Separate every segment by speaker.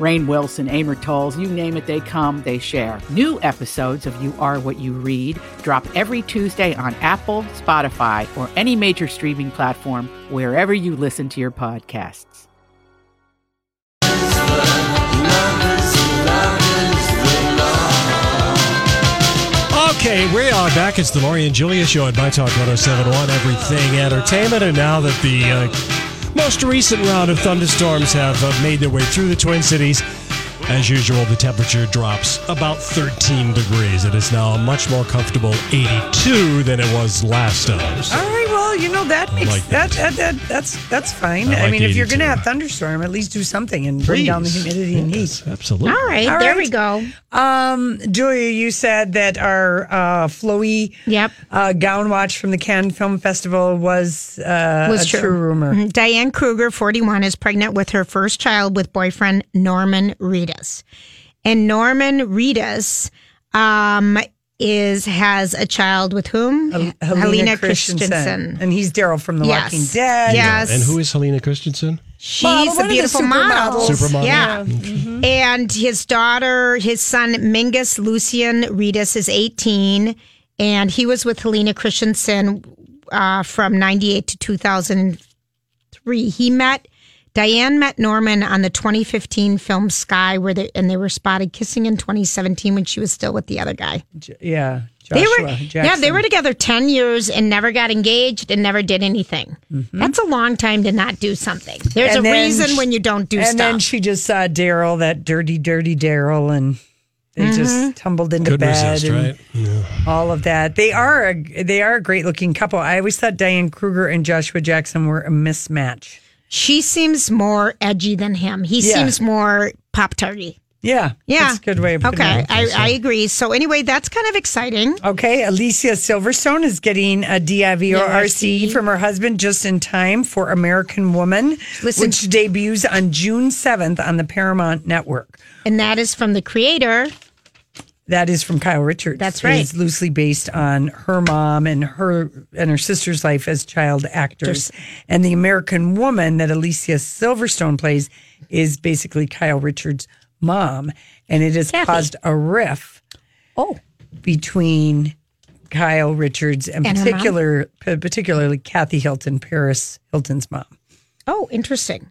Speaker 1: Rainn Wilson, Amor Towles, you name it, they come, they share. New episodes of You Are What You Read drop every Tuesday on Apple, Spotify, or any major streaming platform wherever you listen to your podcasts.
Speaker 2: Okay, we are back. It's the Lori and Julia show at My Talk 1071, Everything Entertainment. And now that the uh, most recent round of thunderstorms have uh, made their way through the Twin Cities, as usual, the temperature drops about 13 degrees. It is now a much more comfortable 82 than it was last time.
Speaker 3: Right, well, you know that makes
Speaker 2: like
Speaker 3: that.
Speaker 2: that.
Speaker 3: That, that that's that's fine.
Speaker 2: I
Speaker 3: I, mean, if you're going to have thunderstorm, at least do something and bring down the
Speaker 2: Please.
Speaker 3: humidity and
Speaker 2: Yes,
Speaker 3: heat.
Speaker 2: Absolutely.
Speaker 4: All right,
Speaker 3: All
Speaker 4: there
Speaker 3: right.
Speaker 4: we go.
Speaker 3: Um, Julia, you said that our uh, flowy
Speaker 4: Yep.
Speaker 3: uh, gown watch from the Cannes Film Festival was uh,
Speaker 4: Was
Speaker 3: a
Speaker 4: true.
Speaker 3: true, rumor.
Speaker 4: Mhm. Diane Kruger, 41, is pregnant with her first child with boyfriend Norman Reedus. And Norman Reedus um, is has a child with whom?
Speaker 3: Helena, Christensen. and he's Daryl from The
Speaker 4: Yes.
Speaker 3: Walking Dead.
Speaker 4: Yes.
Speaker 2: And who is Helena Christensen?
Speaker 4: She's
Speaker 3: Model,
Speaker 4: a
Speaker 3: one of the
Speaker 4: beautiful model.
Speaker 2: Supermodel.
Speaker 4: Yeah.
Speaker 3: Mm-hmm.
Speaker 4: And his daughter, his son, Mingus Lucien Reedus, is 18. And he was with Helena Christensen uh, from 98 to 2003. He met, Diane met Norman on the 2015 film Sky, where they, and they were spotted kissing in 2017 when she was still with the other guy.
Speaker 3: J- yeah.
Speaker 4: They
Speaker 3: Joshua
Speaker 4: were, yeah, they were together 10 years and never got engaged and never did anything. That's a long time to not do something. There's
Speaker 3: Mm-hmm. And
Speaker 4: a reason
Speaker 3: sh-
Speaker 4: when you don't do
Speaker 3: and
Speaker 4: stuff.
Speaker 3: then she just saw Daryl, that dirty, dirty Daryl, and they
Speaker 4: Mm-hmm.
Speaker 3: just tumbled into
Speaker 2: Could
Speaker 3: bed
Speaker 2: resist,
Speaker 3: and
Speaker 2: right? Yeah.
Speaker 3: all of that. They are a, they are a great looking couple. I always thought Diane Kruger and Joshua Jackson were a mismatch.
Speaker 4: She seems more edgy than him. He
Speaker 3: Yeah.
Speaker 4: seems more pop tarty.
Speaker 3: Yeah,
Speaker 4: Yeah,
Speaker 3: that's a good way of putting
Speaker 4: Okay,
Speaker 3: it.
Speaker 4: I, I agree. So anyway, that's kind of exciting.
Speaker 3: Okay, Alicia Silverstone is getting a DIV or RC from her husband just in time for American Woman,
Speaker 4: Listen-
Speaker 3: which debuts on June 7th on the Paramount Network.
Speaker 4: And that is from the creator.
Speaker 3: That is from Kyle Richards.
Speaker 4: That's right.
Speaker 3: It's loosely based on her mom and her and her sister's life as child actors. And the American woman that Alicia Silverstone plays is basically Kyle Richards' mom, and it has
Speaker 4: Kathy.
Speaker 3: caused a riff
Speaker 4: Oh,
Speaker 3: between Kyle Richards and,
Speaker 4: And
Speaker 3: particular particularly Kathy Hilton, Paris Hilton's mom.
Speaker 4: oh, interesting.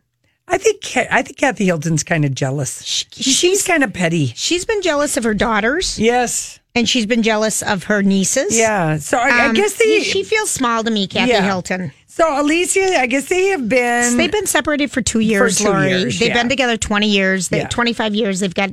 Speaker 3: I think I think Kathy Hilton's kind of jealous. She, she's kind of petty.
Speaker 4: She's been jealous of her daughters,
Speaker 3: Yes.
Speaker 4: and she's been jealous of her nieces.
Speaker 3: Yeah. So I, I
Speaker 4: Um,
Speaker 3: guess they.
Speaker 4: she feels small to me, Kathy
Speaker 3: Yeah.
Speaker 4: Hilton.
Speaker 3: So Alicia, I guess they have been.
Speaker 4: They've been separated for two years,
Speaker 3: two
Speaker 4: Lori.
Speaker 3: years,
Speaker 4: They've
Speaker 3: yeah.
Speaker 4: been together 20 years, they,
Speaker 3: Yeah.
Speaker 4: 25 years. They've got,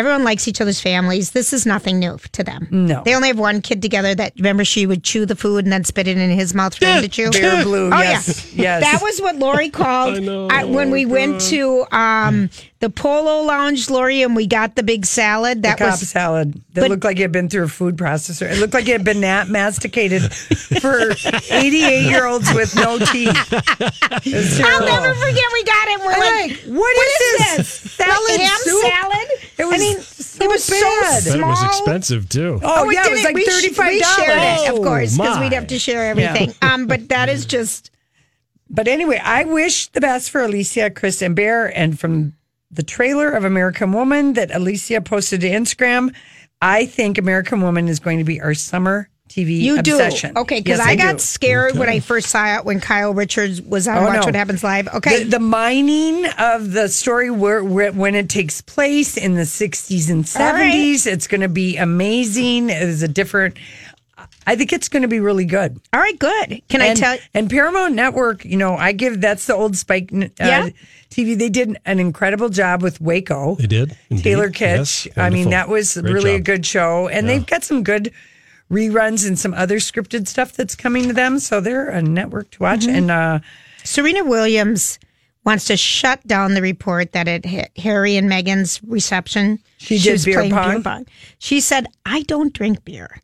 Speaker 4: everyone likes each other's families. This is nothing new to them.
Speaker 3: No.
Speaker 4: They only have one kid together that, remember, she would chew the food and then spit it in his mouth for him to chew?
Speaker 3: Bear Blue.
Speaker 4: Oh,
Speaker 3: yes.
Speaker 4: yeah.
Speaker 3: Yes.
Speaker 4: That was what Lori called
Speaker 2: I know.
Speaker 4: I- when we
Speaker 2: Oh,
Speaker 4: went to um, the Polo Lounge, Lori, and we got the big salad. That
Speaker 3: Cobb
Speaker 4: was
Speaker 3: salad that
Speaker 4: but-
Speaker 3: looked like it had been through a food processor. It looked like it had been nat- masticated for 88 year olds with no teeth.
Speaker 4: I'll never forget we got it. We're
Speaker 3: I'm
Speaker 4: like,
Speaker 3: like, what is this? Salad
Speaker 4: ham
Speaker 3: soup?
Speaker 4: salad?
Speaker 3: It was
Speaker 4: I mean,
Speaker 3: so
Speaker 4: it was
Speaker 3: bad.
Speaker 4: so
Speaker 2: But it was expensive too.
Speaker 3: Oh,
Speaker 4: we
Speaker 3: yeah, it was like
Speaker 4: We
Speaker 3: $35.
Speaker 4: We of
Speaker 2: Oh,
Speaker 4: course, because we'd have to share everything. Um, but that is just
Speaker 3: But anyway, I wish the best for Alicia, Chris, and Bear. And from the trailer of American Woman that Alicia posted to Instagram, I think American Woman is going to be our summer TV
Speaker 4: you
Speaker 3: obsession.
Speaker 4: do okay because
Speaker 3: Yes,
Speaker 4: I, got
Speaker 3: do.
Speaker 4: scared when I first saw it when Kyle Richards was on
Speaker 3: Oh,
Speaker 4: Watch
Speaker 3: no.
Speaker 4: What Happens Live. Okay,
Speaker 3: The, the mining of the story where, where when it takes place in the 60s and 70s,
Speaker 4: All right.
Speaker 3: it's going to be amazing. It is a different I think it's going to be really good.
Speaker 4: All right, good. Can I
Speaker 3: and,
Speaker 4: tell?
Speaker 3: And Paramount Network, you know, I give that's the old Spike uh,
Speaker 4: Yeah.
Speaker 3: TV. They did an incredible job with Waco.
Speaker 2: They did. indeed.
Speaker 3: Taylor Kitsch.
Speaker 2: Yes,
Speaker 3: I mean, that was
Speaker 2: Great
Speaker 3: really a good show. And they've got some good reruns and some other scripted stuff that's coming to them. So they're a network to watch.
Speaker 4: Mm-hmm.
Speaker 3: And uh,
Speaker 4: Serena Williams wants to shut down the report that at Ha- Harry and Meghan's reception
Speaker 3: She did
Speaker 4: was
Speaker 3: beer
Speaker 4: playing
Speaker 3: pong?
Speaker 4: She said, "I don't drink beer,"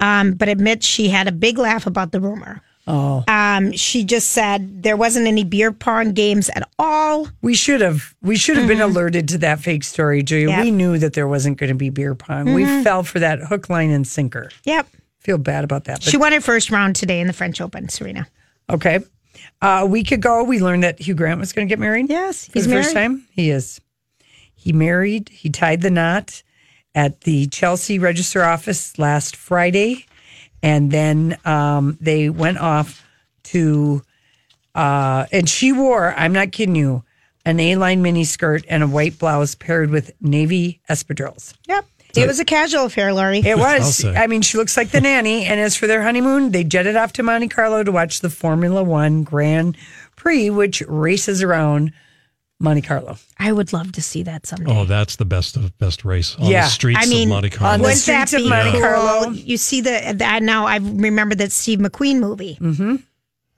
Speaker 4: um, but admits she had a big laugh about the rumor.
Speaker 3: Oh,
Speaker 4: Um, she just said there wasn't any beer pong games at all.
Speaker 3: we should have we should have been alerted to that fake story, Julia.
Speaker 4: Mm-hmm.
Speaker 3: We knew that there wasn't going to be beer pong. We fell for that hook, line, and sinker.
Speaker 4: Yep.
Speaker 3: Feel bad about that.
Speaker 4: She won her first round today in the French Open, Serena.
Speaker 3: Okay. Uh, a week ago, we learned that Hugh Grant was going to get married.
Speaker 4: Yes, he's
Speaker 3: the first time. He is. He married, he tied the knot at the Chelsea Register office last Friday. And then um, they went off to, uh, and she wore, I'm not kidding you, an A line mini skirt and a white blouse paired with navy espadrilles.
Speaker 4: Yep. It was a casual affair, Laurie.
Speaker 3: It was. I mean, she looks like the nanny. And as for their honeymoon, they jetted off to Monte Carlo to watch the Formula One Grand Prix, which races around Monte Carlo.
Speaker 4: I would love to see that someday.
Speaker 2: Oh, that's the best of best race on
Speaker 3: Yeah.
Speaker 2: the streets
Speaker 4: I mean,
Speaker 2: of Monte Carlo.
Speaker 3: on
Speaker 2: Carlo.
Speaker 3: the
Speaker 4: Wouldn't
Speaker 3: streets
Speaker 4: that
Speaker 3: of
Speaker 4: be
Speaker 3: Monte
Speaker 4: cool?
Speaker 3: Carlo.
Speaker 4: You see the that now I remember that Steve McQueen movie. Mm-hmm.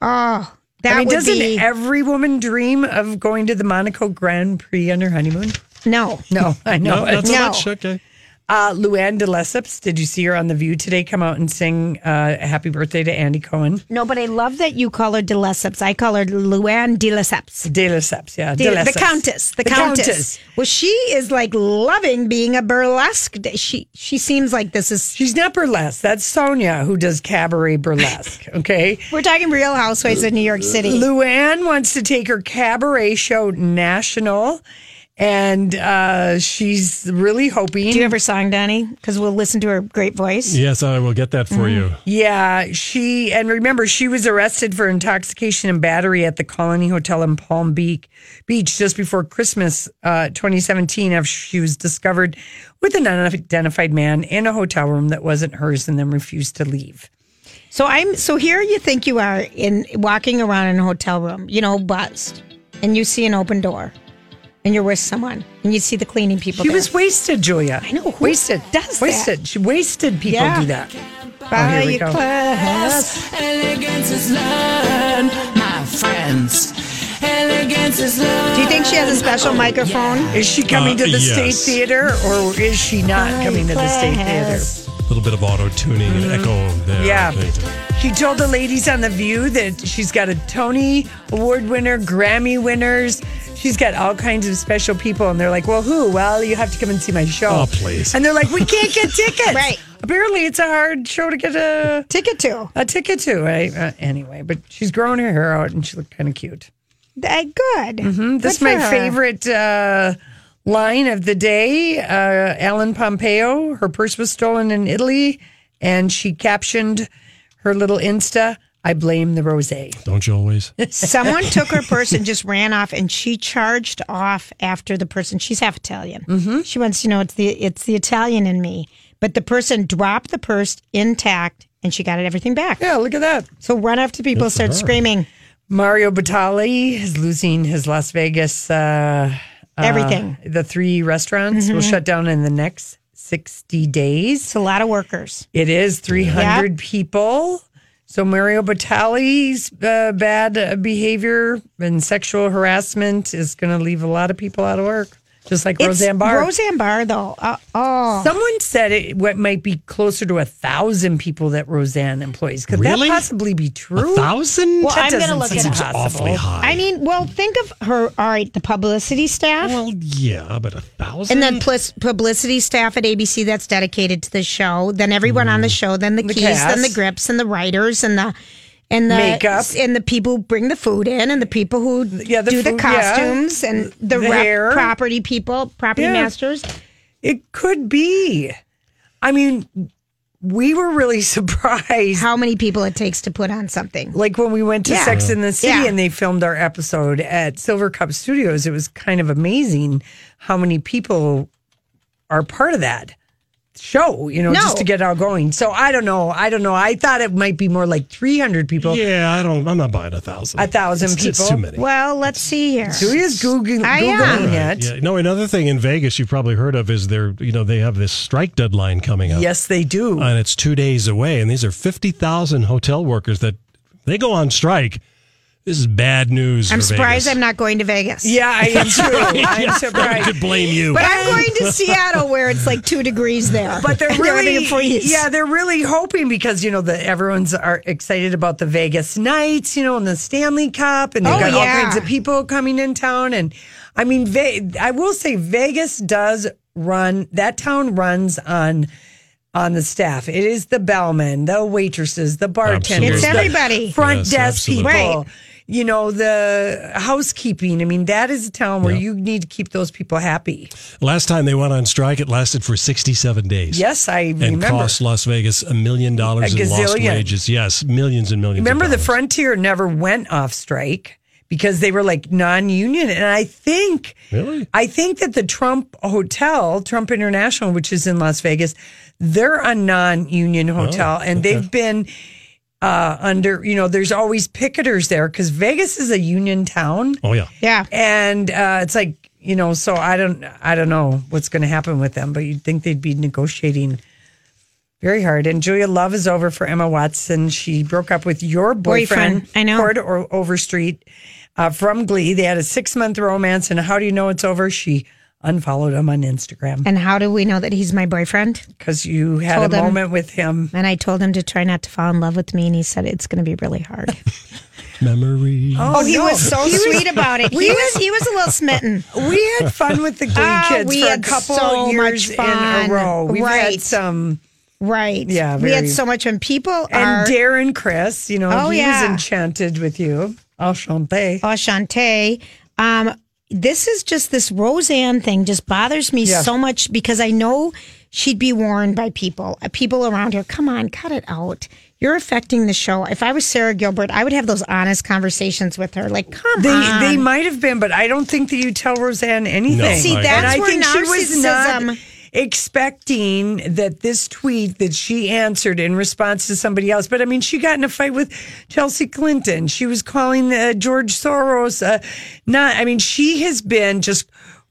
Speaker 4: Oh, that
Speaker 3: I mean,
Speaker 4: would
Speaker 3: doesn't
Speaker 4: be
Speaker 3: every woman dream of going to the Monaco Grand Prix on her honeymoon?
Speaker 4: no.
Speaker 3: No, I know.
Speaker 2: no, not so
Speaker 4: No.
Speaker 2: much. Okay.
Speaker 3: Uh, Luann de Lesseps, did you see her on The View today come out and sing uh, Happy Birthday to Andy Cohen?
Speaker 4: No, but I love that you call her de Lesseps. I call her Luann de Lesseps.
Speaker 3: De Lesseps, yeah.
Speaker 4: The,
Speaker 3: de
Speaker 4: the countess, the,
Speaker 3: The
Speaker 4: countess.
Speaker 3: Countess.
Speaker 4: Well, she is like loving being a burlesque. She she seems like this is.
Speaker 3: She's not burlesque. That's Sonja who does cabaret burlesque, okay?
Speaker 4: We're talking Real Housewives of New York City.
Speaker 3: Luann wants to take her cabaret show national, and uh, she's really hoping.
Speaker 4: Do you have her song, Donnie? Because we'll listen to her great voice.
Speaker 2: Yes, I will get that for you.
Speaker 3: yeah, she and remember she was arrested for intoxication and battery at the Colony Hotel in Palm Beach, Beach just before Christmas, uh, 2017. After she was discovered with an unidentified man in a hotel room that wasn't hers, and then refused to leave.
Speaker 4: So I'm so here. You think you are in walking around in a hotel room, you know, buzzed, and you see an open door, and you're with someone, and you see the cleaning people.
Speaker 3: She
Speaker 4: there.
Speaker 3: was wasted, Julia.
Speaker 4: I know, who
Speaker 3: wasted.
Speaker 4: does that?
Speaker 3: wasted. She wasted people
Speaker 4: Yeah.
Speaker 3: do that.
Speaker 4: Buy
Speaker 3: here we
Speaker 4: your
Speaker 3: go.
Speaker 4: class.
Speaker 5: Elegance is learned, my friends. Elegance is learned.
Speaker 4: Do you think she has a special microphone?
Speaker 3: Is she coming
Speaker 2: Uh,
Speaker 3: to the State. Theater or is she not coming to the State Theater?
Speaker 2: A little bit of auto tuning and echo there.
Speaker 3: Yeah.
Speaker 2: I.
Speaker 3: She told the ladies on The View that she's got a Tony Award winner, Grammy winners. She's got all kinds of special people. And they're like, well, who? Well, you have to come and see my show.
Speaker 2: Oh, please.
Speaker 3: And they're like, we can't get tickets.
Speaker 4: Right.
Speaker 3: Apparently, it's a hard show to get a,
Speaker 4: Ticket to.
Speaker 3: a ticket to. Right? Uh, anyway, but she's growing her hair out and she looked kind of cute.
Speaker 4: Uh, good.
Speaker 3: Mm-hmm. This is my
Speaker 4: her.
Speaker 3: favorite uh, line of the day. Uh, Ellen Pompeo, her purse was stolen in Italy, and she captioned her little Insta, I blame the rose.
Speaker 2: Don't you always?
Speaker 4: Someone took her purse and just ran off, and she charged off after the person. She's half Italian. Mm-hmm. She wants to know it's the it's the Italian in me. But the person dropped the purse intact, and she got everything back.
Speaker 3: Yeah, look at that.
Speaker 4: So run after people,
Speaker 2: Good
Speaker 4: start
Speaker 2: her.
Speaker 4: screaming
Speaker 3: Mario Batali is losing his Las Vegas, uh,
Speaker 4: everything.
Speaker 3: the three restaurants will shut down in the next 60 days.
Speaker 4: It's a lot of workers.
Speaker 3: It is 300 people. So Mario Batali's uh, bad behavior and sexual harassment is going to leave a lot of people out of work, just like
Speaker 4: It's
Speaker 3: Roseanne Barr.
Speaker 4: Roseanne Barr, though. Uh, oh,
Speaker 3: Someone said it what might be closer to a thousand people that Roseanne employs. Could
Speaker 2: Really?
Speaker 3: that possibly be true?
Speaker 2: A thousand?
Speaker 4: Well,
Speaker 3: That
Speaker 4: I'm gonna look
Speaker 3: seem
Speaker 4: it up.
Speaker 2: Seems
Speaker 3: possible.
Speaker 2: awfully high.
Speaker 4: I mean, well, think of her. All right, the publicity staff.
Speaker 2: well, yeah, but a thousand.
Speaker 4: And then plus publicity staff at ABC that's dedicated to the show. Then everyone on the show. Then the,
Speaker 3: The
Speaker 4: keys. Then the grips and the writers and the and the
Speaker 3: Makeup.
Speaker 4: and the people who bring the food in and the people who
Speaker 3: Yeah, the
Speaker 4: do the
Speaker 3: food, yeah.
Speaker 4: costumes and the,
Speaker 3: The
Speaker 4: rep property people, property
Speaker 3: Yeah.
Speaker 4: masters.
Speaker 3: It could be. I mean, we were really surprised.
Speaker 4: How many people it takes to put on something?
Speaker 3: like when we went to
Speaker 4: Yeah.
Speaker 3: Sex in the City
Speaker 4: Yeah.
Speaker 3: and they filmed our episode at Silvercup Studios, it was kind of amazing how many people are part of that show, you know,
Speaker 4: No.
Speaker 3: just to get it all going. So I don't know. I don't know. I thought it might be more like 300 people,
Speaker 2: Yeah, I don't. I'm not buying a thousand.
Speaker 3: a thousand
Speaker 2: It's-
Speaker 3: people.
Speaker 2: It's too many.
Speaker 4: Well, let's see here.
Speaker 3: So he is Googling,
Speaker 4: I
Speaker 3: Googling
Speaker 4: am.
Speaker 3: it.
Speaker 2: Yeah. No, another thing in Vegas you've probably heard of is they're you know they have this strike deadline coming up.
Speaker 3: Yes, they do.
Speaker 2: and it's two days away, and these are fifty thousand hotel workers that they go on strike. This is bad news.
Speaker 4: I'm
Speaker 2: for
Speaker 4: surprised
Speaker 2: Vegas.
Speaker 4: I'm not going to Vegas.
Speaker 3: yeah, I am too. I'm surprised.
Speaker 2: I
Speaker 3: surprised.
Speaker 2: could blame you.
Speaker 4: But I'm going to Seattle where it's like two degrees there.
Speaker 3: But they're really,
Speaker 4: a freeze.
Speaker 3: yeah, they're really hoping because you know the everyone's are excited about the Vegas Knights, you know, and the Stanley Cup, and they've
Speaker 4: Oh,
Speaker 3: got all
Speaker 4: yeah.
Speaker 3: kinds of people coming in town. And I mean, Ve- I will say Vegas does run that town runs on on the staff. It is the bellmen, the waitresses, the bartenders,
Speaker 4: It's
Speaker 3: the
Speaker 4: everybody.
Speaker 3: front
Speaker 2: Yes,
Speaker 3: desk
Speaker 2: absolutely.
Speaker 3: people.
Speaker 4: Right.
Speaker 3: You know the housekeeping. I mean, that is a town where
Speaker 2: Yeah.
Speaker 3: you need to keep those people happy.
Speaker 2: Last time they went on strike, it lasted for sixty-seven days.
Speaker 3: Yes, I
Speaker 2: and
Speaker 3: remember.
Speaker 2: cost Las Vegas a million dollars in lost wages. Yes, millions and millions.
Speaker 3: Remember, the. Frontier never went off strike because they were like non-union, and I think,
Speaker 2: Really?
Speaker 3: I think that the Trump Hotel, Trump International, which is in Las Vegas, they're a non-union oh, hotel, and they've been uh, under. You know, there's always picketers there because Vegas is a union town,
Speaker 2: Oh yeah.
Speaker 4: yeah.
Speaker 3: and uh, it's like you know. So I don't, I don't know what's going to happen with them, but you'd think they'd be negotiating. Very hard. And Julia Love is over for Emma Watson. She broke up with your boyfriend,
Speaker 4: Boyfriend, I know.
Speaker 3: Chord or Overstreet uh, from Glee. They had a six month romance. And how do you know it's over? She unfollowed him on Instagram
Speaker 4: And how do we know that he's my boyfriend?
Speaker 3: because you had
Speaker 4: Told
Speaker 3: a
Speaker 4: him.
Speaker 3: moment with him.
Speaker 4: And I told him to try not to fall in love with me, and he said it's going to be really hard.
Speaker 2: Memory.
Speaker 4: Oh, he
Speaker 3: no.
Speaker 4: was so
Speaker 3: He was-
Speaker 4: sweet about it. He was he was a little smitten.
Speaker 3: We had fun with the Glee
Speaker 4: Ah,
Speaker 3: kids
Speaker 4: we
Speaker 3: for a couple
Speaker 4: so
Speaker 3: years
Speaker 4: much
Speaker 3: in a row. We've had
Speaker 4: Right.
Speaker 3: some.
Speaker 4: Right.
Speaker 3: Yeah,
Speaker 4: We had so much fun. People
Speaker 3: And
Speaker 4: are
Speaker 3: Darren Criss, you know,
Speaker 4: Oh,
Speaker 3: he
Speaker 4: yeah.
Speaker 3: was enchanted with you. Enchanté.
Speaker 4: Enchanté. Um, this is just this Roseanne thing just bothers me
Speaker 3: Yeah.
Speaker 4: so much because I know she'd be warned by people, uh, people around her. Come on, cut it out. You're affecting the show. If I was Sara Gilbert, I would have those honest conversations with her. Like, come
Speaker 3: They
Speaker 4: on.
Speaker 3: they might have been, but I don't think that you tell Roseanne anything.
Speaker 2: No,
Speaker 4: See, that's
Speaker 3: and I
Speaker 4: where
Speaker 3: think she was not
Speaker 4: narcissism-
Speaker 3: expecting that this tweet that she answered in response to somebody else. But I mean, she got in a fight with Chelsea Clinton. She was calling uh, George Soros. Uh, not. I mean, she has been just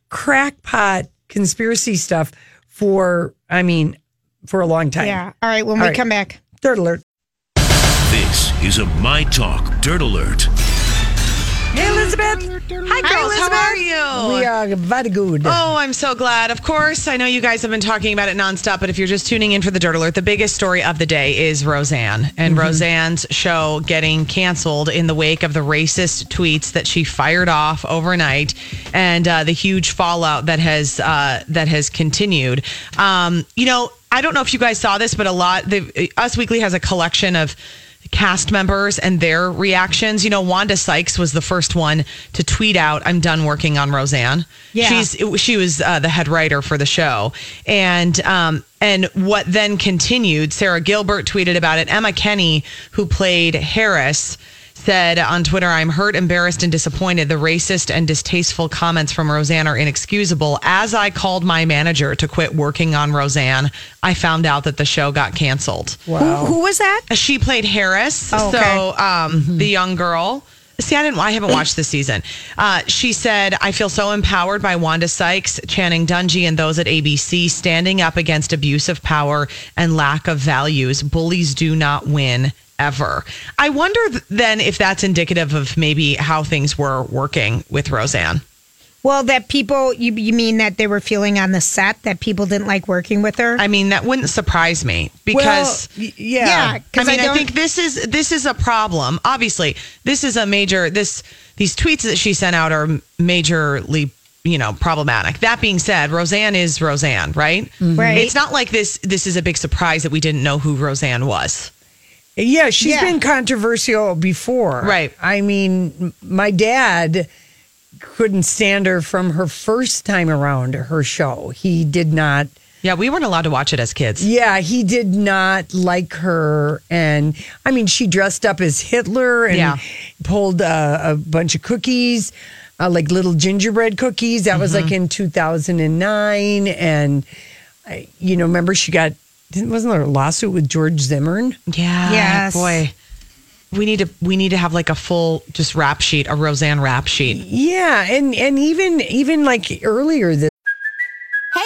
Speaker 3: crackpot conspiracy stuff for. I mean, for a long time.
Speaker 4: Yeah. All right. When
Speaker 3: All
Speaker 4: we
Speaker 3: right.
Speaker 4: come back.
Speaker 3: Third alert.
Speaker 6: This is a My Talk Dirt Alert.
Speaker 3: Hey, Elizabeth.
Speaker 7: Hi, girls. How are you?
Speaker 3: We are very good.
Speaker 7: Oh, I'm so glad. Of course, I know you guys have been talking about it nonstop, but if you're just tuning in for the Dirt Alert, the biggest story of the day is Roseanne and Roseanne's show getting canceled in the wake of the racist tweets that she fired off overnight and uh, the huge fallout that has uh, that has continued. Um, you know, I don't know if you guys saw this, but a lot. The, Us Weekly has a collection of cast members and their reactions. You know, Wanda Sykes was the first one to tweet out, "I'm done working on Roseanne."
Speaker 4: Yeah.
Speaker 7: she's she was uh, the head writer for the show, and um, and what then continued. Sara Gilbert tweeted about it. Emma Kenney, who played Harris. Said on Twitter, I'm hurt, embarrassed, and disappointed. The racist and distasteful comments from Roseanne are inexcusable. As I called my manager to quit working on Roseanne, I found out that the show got canceled.
Speaker 4: Who, who was that?
Speaker 7: She played Harris,
Speaker 4: Oh, okay.
Speaker 7: so um, the young girl. See, I didn't. I haven't watched this season. Uh, she said, "I feel so empowered by Wanda Sykes, Channing Dungey, and those at ABC standing up against abuse of power and lack of values. Bullies do not win." Ever. I wonder then if that's indicative of maybe how things were working with Roseanne.
Speaker 4: Well, that people, you, you mean that they were feeling on the set that people didn't like working with her?
Speaker 7: I mean, that wouldn't surprise me because
Speaker 3: well, yeah.
Speaker 4: yeah.
Speaker 7: I mean, I,
Speaker 4: don't-
Speaker 7: think this is this is a problem. Obviously, this is a major this these tweets that she sent out are majorly you know problematic. That being said, Roseanne is Roseanne, right? Mm-hmm.
Speaker 4: Right.
Speaker 7: It's not like this. This is a big surprise that we didn't know who Roseanne was.
Speaker 3: Yeah, she's
Speaker 4: Yeah.
Speaker 3: been controversial before.
Speaker 7: Right.
Speaker 3: I mean, my dad couldn't stand her from her first time around her show. He did not.
Speaker 7: Yeah, we weren't allowed to watch it as kids.
Speaker 3: Yeah, he did not like her. And I mean, she dressed up as Hitler and
Speaker 7: Yeah.
Speaker 3: pulled uh, a bunch of cookies, uh, like little gingerbread cookies. That was like in 2009. And you know, remember she got didn't wasn't there a lawsuit with George Zimmerman?
Speaker 7: Yeah.
Speaker 4: Yes.
Speaker 7: Boy. We need to we need to have like a full just rap sheet, a Roseanne rap sheet.
Speaker 3: Yeah, and and even even like earlier this.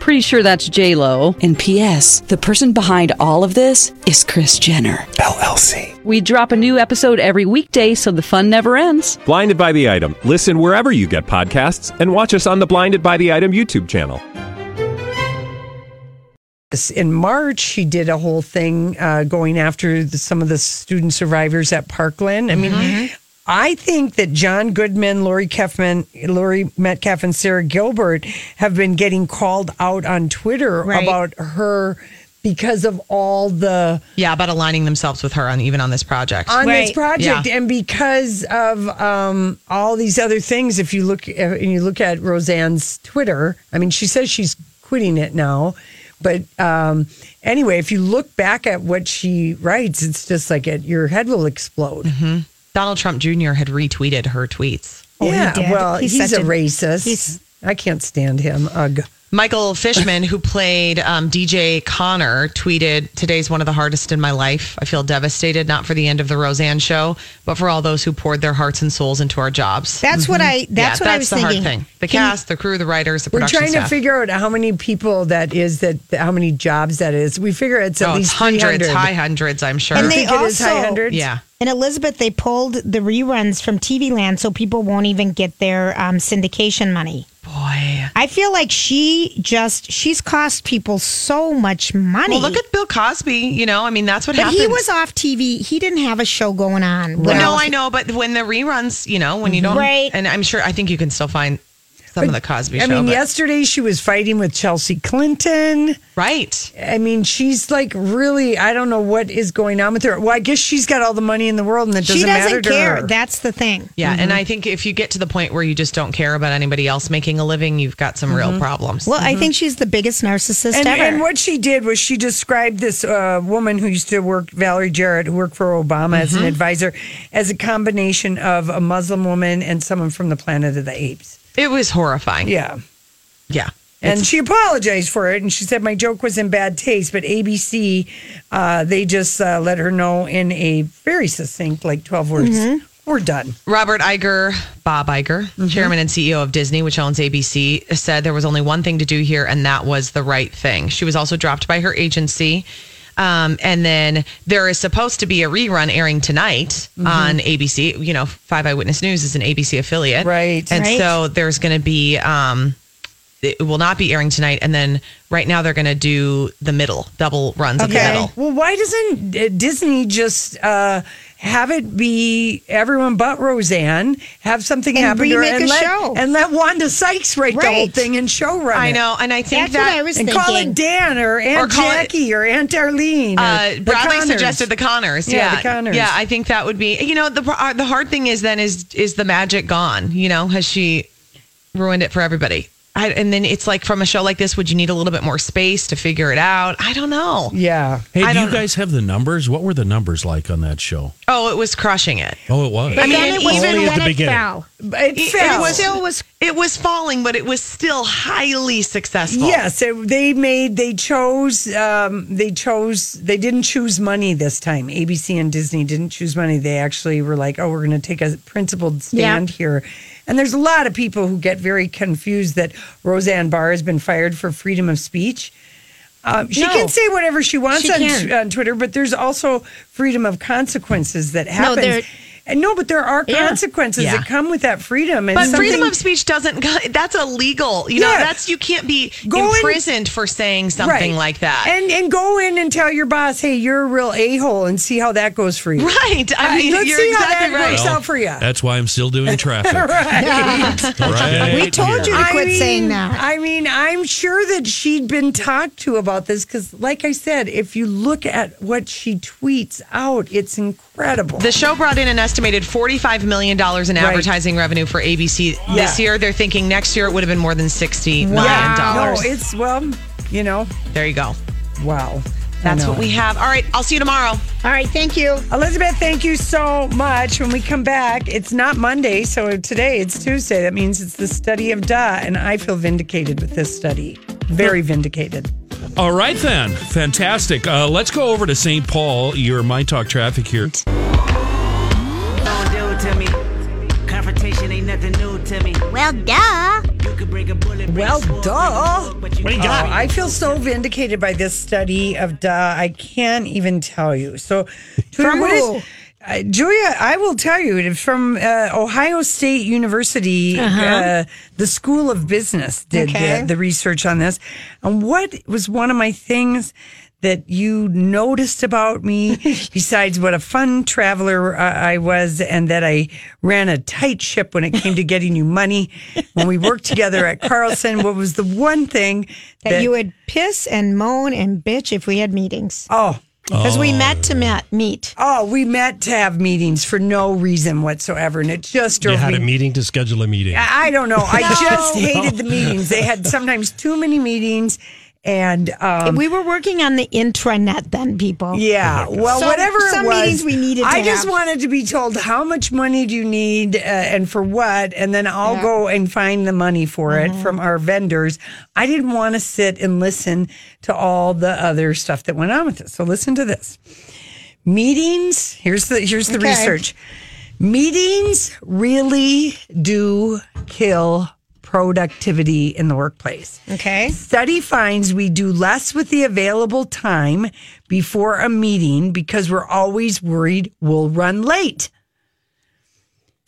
Speaker 8: Pretty sure that's J Lo.
Speaker 9: And P.S. The person behind all of this is Kris Jenner
Speaker 10: LLC.
Speaker 8: We drop a new episode every weekday, so the fun never ends.
Speaker 10: Blinded by the item. Listen wherever you get podcasts, and watch us on the Blinded by the Item YouTube channel.
Speaker 3: In March, he did a whole thing uh, going after the, some of the student survivors at Parkland. I mean, I think that John Goodman, Lori Keffman, Laurie Metcalf, and Sara Gilbert have been getting called out on Twitter
Speaker 4: Right.
Speaker 3: about her because of all the
Speaker 7: Yeah, about aligning themselves with her on even on this project.
Speaker 3: on this project,
Speaker 7: Yeah.
Speaker 3: and because of um, all these other things. If you look, uh, and you look at Roseanne's Twitter, I mean, she says she's quitting it now. But um, anyway, if you look back at what she writes, it's just like it, your head will explode.
Speaker 7: Donald Trump Jr. had retweeted her tweets.
Speaker 4: Oh,
Speaker 3: yeah,
Speaker 4: did.
Speaker 3: well,
Speaker 4: He's
Speaker 3: he's, a,
Speaker 4: a-
Speaker 3: racist.
Speaker 4: he's-
Speaker 3: I can't stand him. Ugh.
Speaker 7: Michael Fishman, who played um, DJ Conner, tweeted, Today's one of the hardest in my life. I feel devastated, not for the end of the Roseanne show, but for all those who poured their hearts and souls into our jobs.
Speaker 4: That's what I. That's
Speaker 7: yeah,
Speaker 4: what I
Speaker 7: that's
Speaker 4: was
Speaker 7: the
Speaker 4: thinking.
Speaker 7: hard thing. The
Speaker 4: Can-
Speaker 7: cast, the crew, the writers, the
Speaker 3: We're trying
Speaker 7: staff.
Speaker 3: to figure out how many people that is that how many jobs that is. We figure it's at
Speaker 7: oh, it's hundreds,
Speaker 3: 300.
Speaker 7: high hundreds, I'm sure.
Speaker 4: And they
Speaker 3: think it is high
Speaker 4: also-
Speaker 3: hundreds.
Speaker 7: yeah.
Speaker 4: And Elizabeth, they pulled the reruns from TV Land, so people won't even get their um, syndication money.
Speaker 7: Boy.
Speaker 4: I feel like she just she's cost people so much money.
Speaker 7: Well, look at Bill Cosby. You know, I mean, that's what
Speaker 4: but
Speaker 7: happens.
Speaker 4: he was off TV. He didn't have a show going on.
Speaker 7: Well, no, I know, but when the reruns, you know, when you mm-hmm. don't,
Speaker 4: Right.
Speaker 7: and I'm sure, I think you can still find some of the Cosby
Speaker 3: I
Speaker 7: Show.
Speaker 3: mean,
Speaker 7: but-
Speaker 3: yesterday she was fighting with Chelsea Clinton.
Speaker 7: right?
Speaker 3: I mean, she's like really. I don't know what is going on with her. Well, I guess she's got all the money in the world, and it doesn't,
Speaker 4: she
Speaker 3: matter
Speaker 4: doesn't
Speaker 3: to
Speaker 4: care.
Speaker 3: her.
Speaker 4: That's the thing.
Speaker 7: Yeah,
Speaker 3: Mm-hmm.
Speaker 7: and I think if you get to the point where you just don't care about anybody else making a living, you've got some real problems.
Speaker 4: Well, I think she's the biggest narcissist
Speaker 3: Mm-hmm. and,
Speaker 4: ever.
Speaker 3: and what she did was she described this uh, woman who used to work, Valerie Jarrett, who worked for Obama as an
Speaker 4: Mm-hmm.
Speaker 3: advisor, as a combination of a Muslim woman and someone from the Planet of the Apes.
Speaker 7: It was horrifying.
Speaker 3: Yeah.
Speaker 7: yeah.
Speaker 3: And she apologized for it, and she said my joke was in bad taste. But ABC, uh, they just uh, let her know in a very succinct, like twelve words,
Speaker 4: Mm-hmm.
Speaker 3: we're done.
Speaker 7: Robert Iger, Bob Iger,
Speaker 3: Mm-hmm.
Speaker 7: chairman and CEO of Disney, which owns ABC, said there was only one thing to do here, and that was the right thing. She was also dropped by her agency. Um, and then there is supposed to be a rerun airing tonight
Speaker 3: Mm-hmm.
Speaker 7: on ABC. You know, Five Eyewitness News is an ABC affiliate.
Speaker 3: Right.
Speaker 7: And
Speaker 4: Right.
Speaker 7: so there's going to be, um, it will not be airing tonight. And then right now they're going to do the middle, double runs of the middle.
Speaker 3: Well, why doesn't uh, Disney just uh, have it be everyone but Roseanne? Have something
Speaker 4: And
Speaker 3: happen to her
Speaker 4: remake
Speaker 3: and
Speaker 4: a
Speaker 3: let,
Speaker 4: show.
Speaker 3: and let Wanda Sykes write the whole thing and show run
Speaker 7: I
Speaker 3: it.
Speaker 7: know. And I think
Speaker 4: That's
Speaker 7: that.
Speaker 4: what I was
Speaker 3: And
Speaker 4: thinking.
Speaker 3: call it Dan or Aunt
Speaker 7: call it-
Speaker 3: Jackie or Aunt Arlene. or
Speaker 7: Uh, Bradley
Speaker 3: Conners.
Speaker 7: suggested the Conners.
Speaker 3: Yeah,
Speaker 7: Yeah,
Speaker 3: the Conners.
Speaker 7: Yeah, I think that would be. You know, the uh, the hard thing is then is is the magic gone? You know, has she ruined it for everybody? I, and then it's like from a show like this, would you need a little bit more space to figure it out? I don't know.
Speaker 3: Yeah.
Speaker 11: Hey,
Speaker 7: I
Speaker 11: do you guys have the numbers? What were the numbers like on that show?
Speaker 7: Oh, it was crushing it.
Speaker 11: Oh, it was.
Speaker 4: But
Speaker 7: I mean,
Speaker 4: then
Speaker 7: it
Speaker 4: it was
Speaker 7: even-
Speaker 4: when
Speaker 11: at the
Speaker 4: it
Speaker 11: beginning.
Speaker 4: fell.
Speaker 3: It,
Speaker 7: It,
Speaker 3: fell.
Speaker 7: it was
Speaker 4: Still was-
Speaker 7: it was falling, but it was still highly successful.
Speaker 3: Yes, it, they made they chose um, they chose they didn't choose money this time. ABC and Disney didn't choose money. They actually were like, "Oh, we're going to take a principled stand here." And there's a lot of people who get very confused that Roseanne Barr has been fired for freedom of speech. Um, she
Speaker 4: No.
Speaker 3: can say whatever she wants
Speaker 4: She
Speaker 3: on,
Speaker 4: can.
Speaker 3: on Twitter, but there's also freedom of consequences that happens.
Speaker 4: there-
Speaker 3: And no, but there are
Speaker 4: Yeah.
Speaker 3: consequences
Speaker 7: Yeah.
Speaker 3: that come with that freedom. And
Speaker 7: But freedom of speech doesn't. Go that's illegal. You know,
Speaker 3: Yeah.
Speaker 7: that's you can't be
Speaker 3: Go in-
Speaker 7: imprisoned for saying something
Speaker 3: Right.
Speaker 7: like that.
Speaker 3: And and go in and tell your boss, hey, you're a real a hole, and see how that goes for you.
Speaker 7: right. I
Speaker 3: Uh,
Speaker 7: mean,
Speaker 3: let's
Speaker 7: you're
Speaker 3: see how that
Speaker 7: right.
Speaker 3: works out for you.
Speaker 11: That's why I'm still doing traffic.
Speaker 3: right.
Speaker 11: right
Speaker 4: We told you to
Speaker 3: I
Speaker 4: quit
Speaker 3: mean-
Speaker 4: saying that.
Speaker 3: I mean, I'm sure that she'd been talked to about this because, like I said, if you look at what she tweets out, it's incredible.
Speaker 7: The show brought in an estimated $45 million in advertising revenue for ABC this year. They're thinking next year it would have been more than $60 million.
Speaker 3: no, it's well, you know,
Speaker 7: There you go.
Speaker 3: wow.
Speaker 7: That's what we have. All right. I'll see you tomorrow.
Speaker 4: All right, thank you.
Speaker 3: Elizabeth, thank you so much. When we come back, it's not Monday, so today it's Tuesday. That means it's the study of duh, and I feel vindicated with this study. Very vindicated.
Speaker 11: All right, then. Fantastic. Uh, let's go over to St. Paul, your My Talk traffic here.
Speaker 12: Don't do it to me. Confrontation ain't nothing new to me.
Speaker 4: Well, duh.
Speaker 12: You could bring a bullet.
Speaker 3: Well, duh.
Speaker 2: What do you got?
Speaker 3: I feel so vindicated by this study of duh. I can't even tell you. So,
Speaker 4: From
Speaker 3: what is-
Speaker 4: who?
Speaker 3: Uh, Julia, I will tell you from uh, Ohio State University. uh the School of Business did
Speaker 4: Uh-huh. Okay.
Speaker 3: the, the research on this. And what was one of my things that you noticed about me, besides what a fun traveler uh, I was, and that I ran a tight ship when it came to getting you money when we worked together at Carlson? What was the one thing
Speaker 4: That, you would piss and moan and bitch if we had meetings.
Speaker 3: Oh.
Speaker 4: Because we oh. met to met, meet.
Speaker 3: Oh, we met to have meetings for no reason whatsoever, and it just drove
Speaker 2: You had
Speaker 3: me.
Speaker 2: a meeting to schedule a meeting.
Speaker 3: I I don't know. I just hated the meetings. They had sometimes too many meetings, and um,
Speaker 4: we were working on the intranet then, people.
Speaker 3: Yeah. Well,
Speaker 4: Some-
Speaker 3: whatever it
Speaker 4: some
Speaker 3: was,
Speaker 4: meetings we needed to
Speaker 3: I just
Speaker 4: have.
Speaker 3: wanted to be told how much money do you need uh, and for what, and then I'll
Speaker 4: Yeah.
Speaker 3: go and find the money for it from our vendors. I didn't want to sit and listen to all the other stuff that went on with it. So listen to this. Meetings. Here's the here's the
Speaker 4: Okay.
Speaker 3: research. Meetings really do kill productivity in the workplace.
Speaker 4: Okay.
Speaker 3: Study finds we do less with the available time before a meeting because we're always worried we'll run late.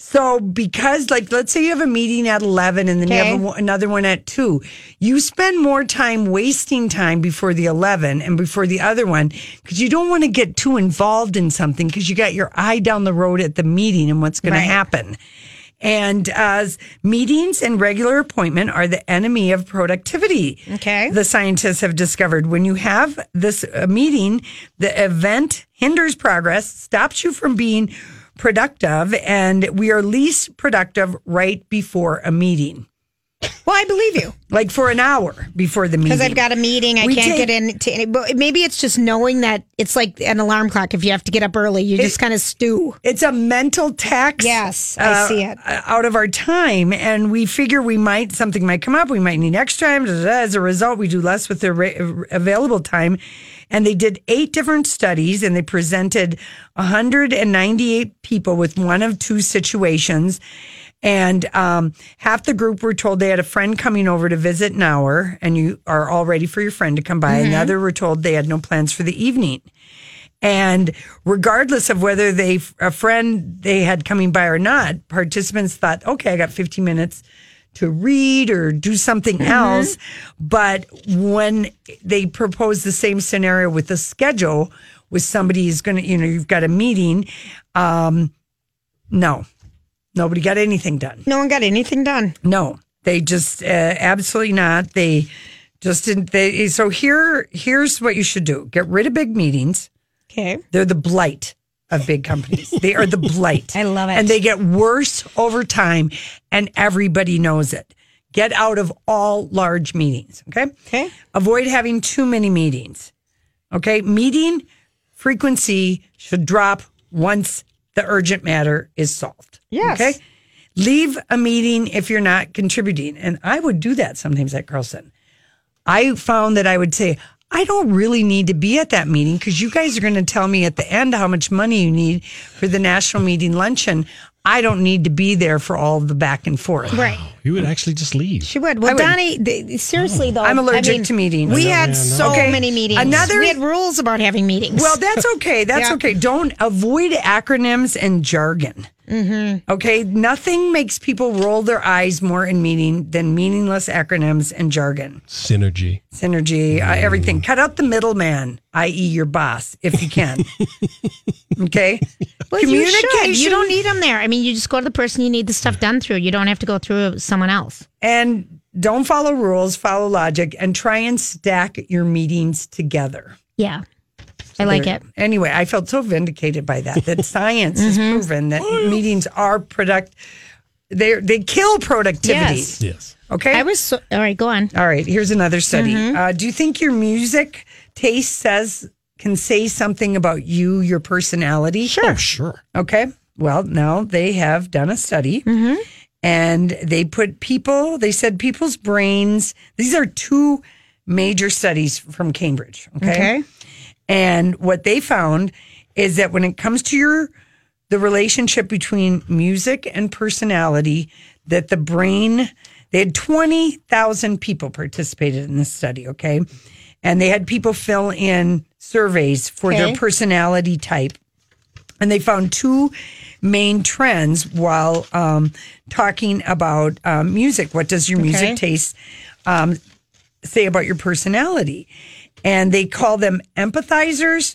Speaker 3: So, because, like, let's say you have a meeting at 11 and then you have a, another one at 2, you spend more time wasting time before the 11 and before the other one because you don't want to get too involved in something because you got your eye down the road at the meeting and what's going
Speaker 4: Right.
Speaker 3: to happen. And uh, meetings and regular appointment are the enemy of productivity.
Speaker 4: Okay.
Speaker 3: The scientists have discovered when you have this uh, meeting, the event hinders progress, stops you from being productive, and we are least productive right before a meeting.
Speaker 4: Well, I believe you.
Speaker 3: Like for an hour before the meeting.
Speaker 4: Because I've got a meeting, I
Speaker 3: We
Speaker 4: can't
Speaker 3: take-
Speaker 4: get in. To any, but maybe it's just knowing that it's like an alarm clock. If you have to get up early, you just kind of stew.
Speaker 3: It's a mental tax.
Speaker 4: Yes, I see it.
Speaker 3: uh, Out of our time, and we figure we might something might come up. We might need extra time. As a result, we do less with the ra- available time. And they did eight different studies, and they presented 198 people with one of two situations. And um, half the group were told they had a friend coming over to visit an hour, and you are all ready for your friend to come by. And the other were told they had no plans for the evening. And regardless of whether they a friend they had coming by or not, participants thought, okay, I got 15 minutes to read or do something else. But when they proposed the same scenario with the schedule, with somebody who's going to, you know, you've got a meeting, um, no, nobody got anything done.
Speaker 4: No one got anything done.
Speaker 3: No, they just uh, absolutely not. They just didn't. They so here here's what you should do: get rid of big meetings.
Speaker 4: Okay.
Speaker 3: They're the blight of big companies. they are the blight.
Speaker 4: I love it.
Speaker 3: and they get worse over time, and everybody knows it. Get out of all large meetings. Okay.
Speaker 4: Okay.
Speaker 3: Avoid having too many meetings. Okay. Meeting frequency should drop once the urgent matter is solved.
Speaker 4: Yes.
Speaker 3: Okay. Leave a meeting if you're not contributing. And I would do that sometimes at Carlson. I found that I would say, I don't really need to be at that meeting because you guys are going to tell me at the end how much money you need for the national meeting luncheon. I don't need to be there for all the back and forth.
Speaker 4: Right.
Speaker 2: You would actually just leave.
Speaker 4: She would. Well,
Speaker 3: I would.
Speaker 4: Donnie, th- seriously oh. though,
Speaker 3: I'm
Speaker 4: I
Speaker 3: allergic
Speaker 4: mean,
Speaker 3: to meetings.
Speaker 4: We had
Speaker 3: man,
Speaker 4: so
Speaker 3: Okay.
Speaker 4: many meetings.
Speaker 3: Another-
Speaker 4: we had rules about having meetings.
Speaker 3: Well, that's okay. That's
Speaker 4: Yeah.
Speaker 3: okay. Don't avoid acronyms and jargon.
Speaker 4: Mm-hmm.
Speaker 3: Okay. Nothing makes people roll their eyes more in meeting than meaningless acronyms and jargon.
Speaker 2: Synergy.
Speaker 3: Synergy, uh, everything. Cut out the middleman, i.e., your boss, if you can. okay.
Speaker 4: Well, you. You don't need them there. I mean, you just go to the person you need the stuff done through. You don't have to go through someone else.
Speaker 3: and don't follow rules, follow logic, and try and stack your meetings together.
Speaker 4: Yeah. I like
Speaker 3: There-
Speaker 4: it.
Speaker 3: Anyway, I felt so vindicated by that. That science has
Speaker 4: Mm-hmm.
Speaker 3: proven that meetings are product. They they kill productivity.
Speaker 4: Yes.
Speaker 2: Yes.
Speaker 3: Okay.
Speaker 4: I was so, all right. Go on.
Speaker 3: All right. Here's another study.
Speaker 4: Mhm.
Speaker 3: Uh, do you think your music taste says can say something about you, your personality?
Speaker 4: Sure.
Speaker 2: Oh, sure.
Speaker 3: Okay. Well, now they have done a study
Speaker 4: Mm-hmm.
Speaker 3: and they put people, they said people's brains, these are two major studies from Cambridge. Okay.
Speaker 4: Okay.
Speaker 3: And what they found is that when it comes to your, the relationship between music and personality, that the brain, they had 20,000 people participated in this study. Okay. And they had people fill in surveys for their personality type and they found two main trends while um, talking about um, music. What does your music
Speaker 4: Okay.
Speaker 3: taste um, say about your personality? And they call them empathizers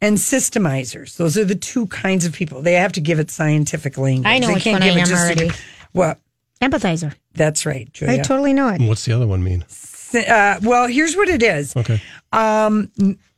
Speaker 3: and systemizers. Those are the two kinds of people. They have to give it scientific language.
Speaker 4: I know
Speaker 3: they
Speaker 4: which one I
Speaker 3: give it
Speaker 4: am
Speaker 3: just a-
Speaker 4: already.
Speaker 3: What?
Speaker 4: Empathizer.
Speaker 3: That's right, Julia.
Speaker 4: I totally know it.
Speaker 2: What's the other one mean?
Speaker 3: Uh, well, here's what it is.
Speaker 2: Okay.
Speaker 3: Um,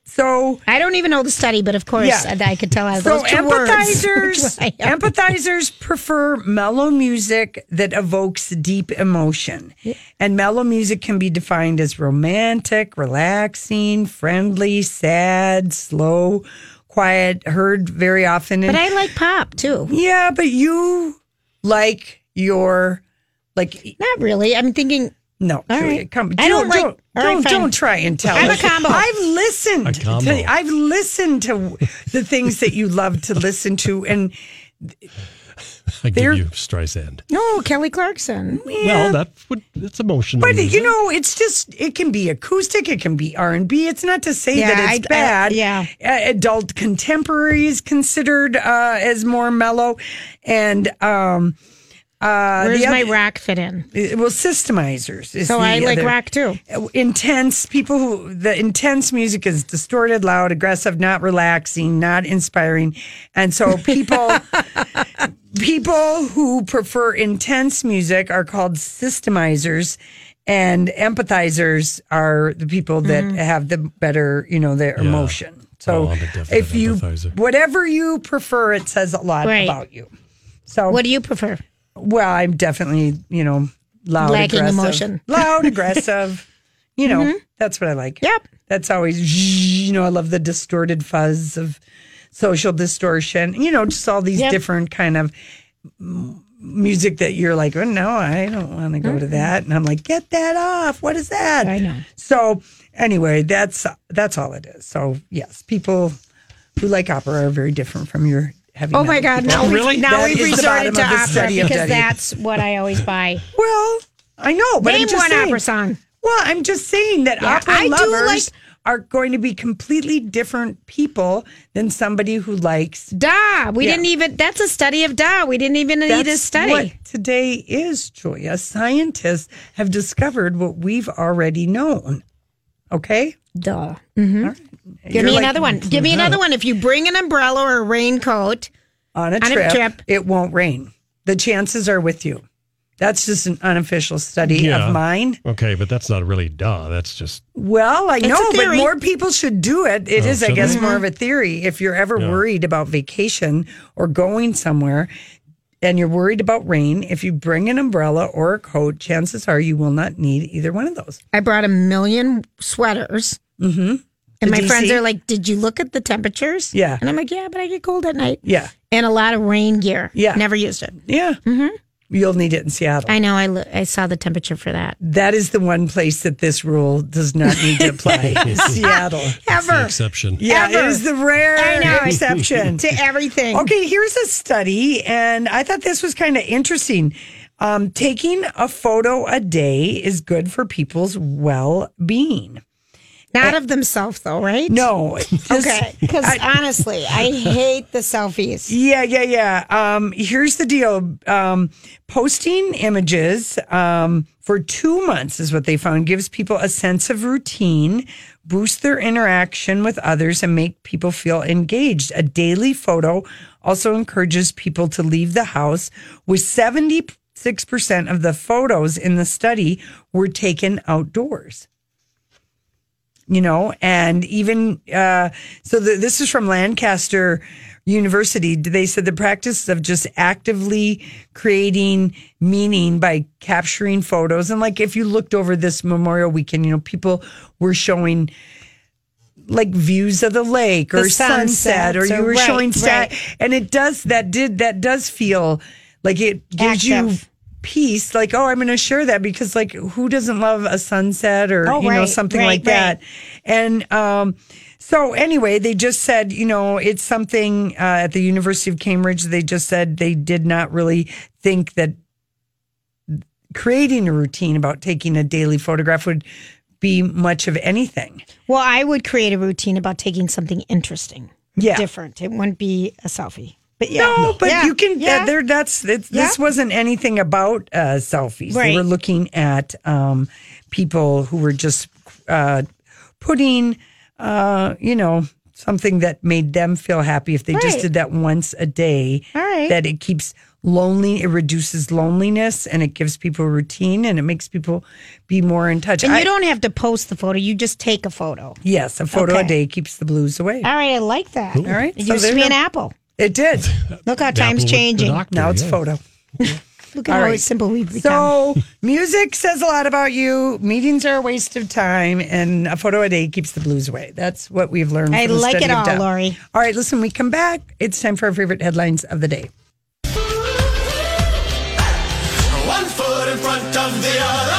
Speaker 3: so
Speaker 4: I don't even know the study, but of course
Speaker 3: Yeah.
Speaker 4: I, I could tell. I
Speaker 3: So
Speaker 4: those two words.
Speaker 3: empathizers, empathizers prefer mellow music that evokes deep emotion, and mellow music can be defined as romantic, relaxing, friendly, sad, slow, quiet. Heard very often. in-
Speaker 4: But I like pop too.
Speaker 3: yeah, but you like your like
Speaker 4: Not really. I'm thinking.
Speaker 3: No,
Speaker 4: All
Speaker 3: Julia,
Speaker 4: right.
Speaker 3: come.
Speaker 4: I don't like-
Speaker 3: Don't,
Speaker 4: all right,
Speaker 3: don't,
Speaker 4: fine.
Speaker 3: don't try and tell
Speaker 4: I'm a
Speaker 3: us.
Speaker 4: combo.
Speaker 3: I've listened.
Speaker 2: A combo.
Speaker 3: To, I've listened to the things that you love to listen to, and
Speaker 2: I
Speaker 3: They're-
Speaker 2: give you Streisand.
Speaker 4: No, Kelly Clarkson.
Speaker 2: Well, that would that's emotional.
Speaker 3: But
Speaker 2: music.
Speaker 3: you know, it's just it can be acoustic, it can be R and B. It's not to say
Speaker 4: Yeah,
Speaker 3: that it's
Speaker 4: I- I-
Speaker 3: bad.
Speaker 4: yeah.
Speaker 3: Uh, adult contemporary is considered uh, as more mellow, and um, uh,
Speaker 4: Where's
Speaker 3: the
Speaker 4: my
Speaker 3: other-
Speaker 4: rock fit in?
Speaker 3: uh, well, systemizers. Is
Speaker 4: So
Speaker 3: the
Speaker 4: I like
Speaker 3: other-
Speaker 4: rock too.
Speaker 3: intense people who the intense music is distorted loud aggressive not relaxing not inspiring and so people people who prefer intense music are called systemizers and empathizers are the people that
Speaker 4: Mm-hmm.
Speaker 3: have the better you know their emotion so
Speaker 2: Oh, I'm a definite
Speaker 3: if you
Speaker 2: empathizer.
Speaker 3: whatever you prefer it says a lot
Speaker 4: Right.
Speaker 3: about you so
Speaker 4: What do you prefer?
Speaker 3: Well i'm definitely you know loud
Speaker 4: Lacking
Speaker 3: aggressive.
Speaker 4: emotion.
Speaker 3: loud aggressive. You know mm-hmm. that's what i like.
Speaker 4: Yep.
Speaker 3: that's always you know i love the distorted fuzz of social distortion. You know just all these
Speaker 4: Yep.
Speaker 3: different kind of music that you're like oh no i don't want to go to mm-hmm. that. And i'm like get that off. What is that?
Speaker 4: I know.
Speaker 3: so anyway that's that's all it is. So yes people who like opera are very different from your heavy
Speaker 4: Oh my God!
Speaker 3: people.
Speaker 4: Now
Speaker 2: really?
Speaker 4: we've now
Speaker 3: That
Speaker 4: we've
Speaker 3: is
Speaker 4: resorted to opera because
Speaker 3: Debbie.
Speaker 4: that's what I always buy.
Speaker 3: well i know but
Speaker 4: Name
Speaker 3: I'm just
Speaker 4: one
Speaker 3: saying,
Speaker 4: opera song.
Speaker 3: well i'm just saying that
Speaker 4: Yeah,
Speaker 3: opera
Speaker 4: I
Speaker 3: lovers
Speaker 4: like-
Speaker 3: are going to be completely different people than somebody who likes
Speaker 4: Da. We
Speaker 3: Yeah.
Speaker 4: didn't even. That's a study of Da. We didn't even need a study.
Speaker 3: what today is, Julia. Scientists have discovered what we've already known. Okay?
Speaker 4: Duh. hmm Give me
Speaker 3: like-
Speaker 4: another one. Give me another one. If you bring an umbrella or a raincoat,
Speaker 3: On a,
Speaker 4: On a
Speaker 3: trip,
Speaker 4: trip.
Speaker 3: it won't rain. The chances are with you. That's just an unofficial study
Speaker 2: Yeah.
Speaker 3: of mine.
Speaker 2: Okay, but that's not really duh. That's just
Speaker 3: Well, I
Speaker 4: It's
Speaker 3: know, but more people should do it. It
Speaker 2: Oh,
Speaker 3: is, I guess,
Speaker 2: they?
Speaker 3: more of a theory. If you're ever
Speaker 2: Yeah.
Speaker 3: worried about vacation or going somewhere and you're worried about rain, if you bring an umbrella or a coat, chances are you will not need either one of those.
Speaker 4: I brought a million sweaters.
Speaker 3: Mm-hmm.
Speaker 4: And my
Speaker 3: To
Speaker 4: friends
Speaker 3: DC?
Speaker 4: are like, Did you look at the temperatures?
Speaker 3: Yeah.
Speaker 4: And I'm like, Yeah, but I get cold at night.
Speaker 3: Yeah.
Speaker 4: And a lot of rain gear.
Speaker 3: Yeah.
Speaker 4: Never used it.
Speaker 3: Yeah.
Speaker 4: Mm-hmm.
Speaker 3: You'll need it in Seattle.
Speaker 4: I know. I, lo- I saw the temperature for that.
Speaker 3: That is the one place that this rule does not need to apply. Seattle.
Speaker 4: Ever.
Speaker 2: Exception.
Speaker 3: Yeah,
Speaker 4: Ever.
Speaker 3: it is the rare
Speaker 4: I know.
Speaker 3: exception.
Speaker 4: to everything.
Speaker 3: Okay, here's a study, and I thought this was kind of interesting. Um, taking a photo a day is good for people's well being.
Speaker 4: Not of themselves, though, right?
Speaker 3: No.
Speaker 4: Okay. Because honestly, I hate the selfies.
Speaker 3: Yeah, yeah, yeah. Um, here's the deal. Um, posting images um, for two months is what they found gives people a sense of routine, boost their interaction with others, and make people feel engaged. A daily photo also encourages people to leave the house. With 76% of the photos in the study were taken outdoors you know, and even uh, so. The, this is from Lancaster University. They said the practice of just actively creating meaning by capturing photos, and like if you looked over this Memorial Weekend, you know, people were showing like views of the lake or
Speaker 4: The
Speaker 3: sunset, or
Speaker 4: sunsets,
Speaker 3: you were
Speaker 4: right,
Speaker 3: showing stat,
Speaker 4: right.
Speaker 3: and it does that did that does feel like it gives you Peace like oh i'm going to share that because like who doesn't love a sunset or
Speaker 4: Oh,
Speaker 3: you know
Speaker 4: right,
Speaker 3: something
Speaker 4: right,
Speaker 3: like that and um so anyway they just said you know it's something uh, at the university of cambridge they just said they did not really think that creating a routine about taking a daily photograph would be much of anything
Speaker 4: Well, I would create a routine about taking something interesting,
Speaker 3: Yeah.
Speaker 4: different. It wouldn't be a selfie. But yeah,
Speaker 3: No, but
Speaker 4: Yeah,
Speaker 3: you can.
Speaker 4: Yeah.
Speaker 3: Yeah. there, that's it's, this wasn't anything about uh, selfies. They
Speaker 4: Right.
Speaker 3: were looking at um, people who were just uh, putting, uh, you know, something that made them feel happy. If they just did that once a day,
Speaker 4: All right.
Speaker 3: that it keeps lonely. It reduces loneliness and it gives people routine and it makes people be more in touch.
Speaker 4: and
Speaker 3: I-
Speaker 4: you don't have to post the photo; you just take a photo.
Speaker 3: Yes, a photo
Speaker 4: Okay.
Speaker 3: a day keeps the blues away.
Speaker 4: All right, I like that.
Speaker 3: All right,
Speaker 4: it
Speaker 3: so
Speaker 4: used to be an apple.
Speaker 3: It did.
Speaker 4: Look how time's changing.
Speaker 2: doctor,
Speaker 3: Now it's
Speaker 2: yeah.
Speaker 3: photo.
Speaker 4: Look at
Speaker 3: All
Speaker 4: how
Speaker 3: right.
Speaker 4: simple we've become.
Speaker 3: So, music says a lot about you. Meetings are a waste of time, and a photo a day keeps the blues away. That's what we've learned.
Speaker 4: I
Speaker 3: from the
Speaker 4: like
Speaker 3: study
Speaker 4: it all,
Speaker 3: Dell.
Speaker 4: Lori.
Speaker 3: All right, listen, we come back. It's time for our favorite headlines of the day.
Speaker 13: One foot in front of the other.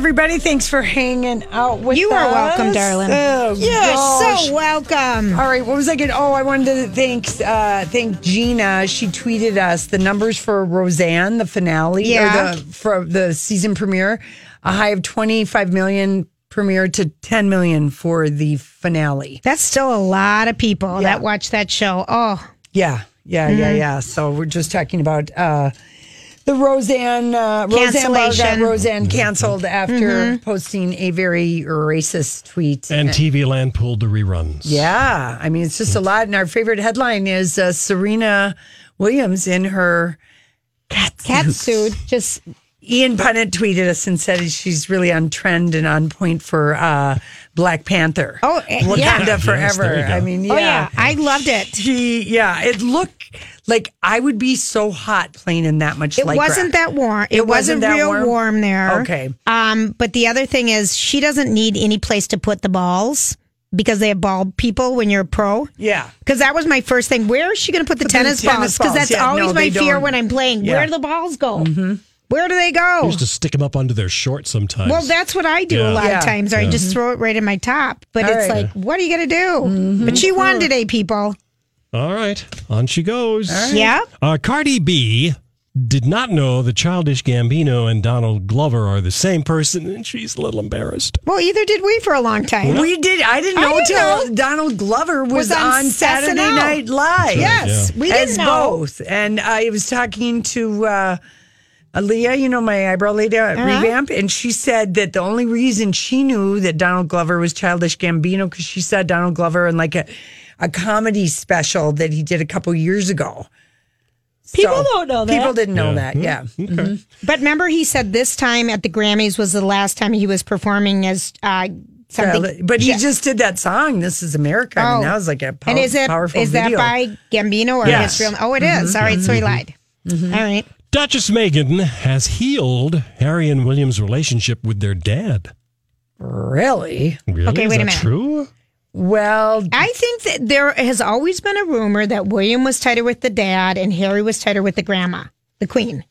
Speaker 3: Everybody, thanks for hanging out with us.
Speaker 4: You are welcome, darling.
Speaker 3: Oh,
Speaker 4: You're
Speaker 3: gosh.
Speaker 4: so welcome.
Speaker 3: All right, what was I getting? Oh, I wanted to thank uh, thank Gina. She tweeted us the numbers for Roseanne, the finale,
Speaker 4: Yeah.
Speaker 3: or the for the season premiere. A high of twenty five million premiere to ten million for the finale.
Speaker 4: That's still a lot of people that watch that show. Oh,
Speaker 3: Yeah, yeah,
Speaker 4: Mm-hmm.
Speaker 3: yeah, yeah. So we're just talking about uh, the Roseanne uh, Roseanne Barr got
Speaker 4: Cancellation.
Speaker 3: Roseanne canceled after
Speaker 4: Mm-hmm.
Speaker 3: posting a very racist tweet.
Speaker 2: And TV Land pulled the reruns.
Speaker 3: Yeah, I mean it's just a lot. And our favorite headline is uh, Serena Williams in her cat
Speaker 4: cat
Speaker 3: suit.
Speaker 4: suit. Just
Speaker 3: Ian Punnett tweeted us and said she's really on trend and on point for uh, Black Panther.
Speaker 4: Oh, eh,
Speaker 3: Wakanda
Speaker 4: yeah.
Speaker 3: Forever.
Speaker 2: there you go.
Speaker 3: I mean, yeah.
Speaker 4: Oh, yeah. I loved it.
Speaker 3: She, yeah, it looked like I would be so hot playing in that much.
Speaker 4: It
Speaker 3: lycra.
Speaker 4: wasn't that warm. It,
Speaker 3: It
Speaker 4: wasn't,
Speaker 3: wasn't that
Speaker 4: real
Speaker 3: warm?
Speaker 4: warm? there.
Speaker 3: Okay.
Speaker 4: Um, but the other thing is, she doesn't need any place to put the balls because they have ball people when you're a pro.
Speaker 3: Yeah.
Speaker 4: Because that was my first thing. Where is she going to put the
Speaker 3: Put the
Speaker 4: tennis,
Speaker 3: tennis
Speaker 4: balls? Because that's
Speaker 3: Yeah,
Speaker 4: always
Speaker 3: no,
Speaker 4: my fear
Speaker 3: don't.
Speaker 4: when I'm playing.
Speaker 3: Yeah.
Speaker 4: Where do the balls go? Mm-hmm. Where do they go?
Speaker 2: Used to stick them up under their shorts sometimes.
Speaker 4: Well, that's what I do
Speaker 2: Yeah.
Speaker 4: a lot
Speaker 3: Yeah.
Speaker 4: of times. Or I just throw it right in my top. But
Speaker 3: All
Speaker 4: it's
Speaker 3: right.
Speaker 4: like, what are you going to do? But she won today, people.
Speaker 2: All right, on she goes.
Speaker 4: Yeah.
Speaker 2: Uh, Cardi B did not know the Childish Gambino and Donald Glover are the same person, and she's a little embarrassed.
Speaker 4: Well, either did we for a long time.
Speaker 3: We did. I didn't know
Speaker 4: didn't
Speaker 3: till
Speaker 4: know.
Speaker 3: Donald Glover was,
Speaker 4: Was on
Speaker 3: on, Saturday Night Live.
Speaker 4: Yes, we didn't know.
Speaker 3: both. And I was talking to uh, Aaliyah, you know, my eyebrow lady at
Speaker 4: Uh-huh.
Speaker 3: Revamp, and she said that the only reason she knew that Donald Glover was Childish Gambino because she saw Donald Glover in like a, a comedy special that he did a couple years ago.
Speaker 4: People don't know that.
Speaker 3: People didn't know
Speaker 2: Yeah.
Speaker 3: that. Hmm. Yeah. Mm-hmm.
Speaker 4: But remember, he said this time at the Grammys was the last time he was performing as uh, something.
Speaker 3: Child- but he
Speaker 4: Yeah.
Speaker 3: just did that song. This is America. I mean,
Speaker 4: Oh.
Speaker 3: that was like a pow-
Speaker 4: and is it
Speaker 3: powerful
Speaker 4: is that by Gambino or
Speaker 2: Yes.
Speaker 4: his real? Oh, it mm-hmm. is. All right, so he mm-hmm. lied. All right.
Speaker 2: Duchess Meghan has healed Harry and William's relationship with their dad.
Speaker 3: Really?
Speaker 2: Really?
Speaker 4: Okay,
Speaker 2: Is
Speaker 4: wait a minute.
Speaker 2: True?
Speaker 3: Well,
Speaker 4: I think that there has always been a rumor that William was tighter with the dad and Harry was tighter with the grandma, the queen.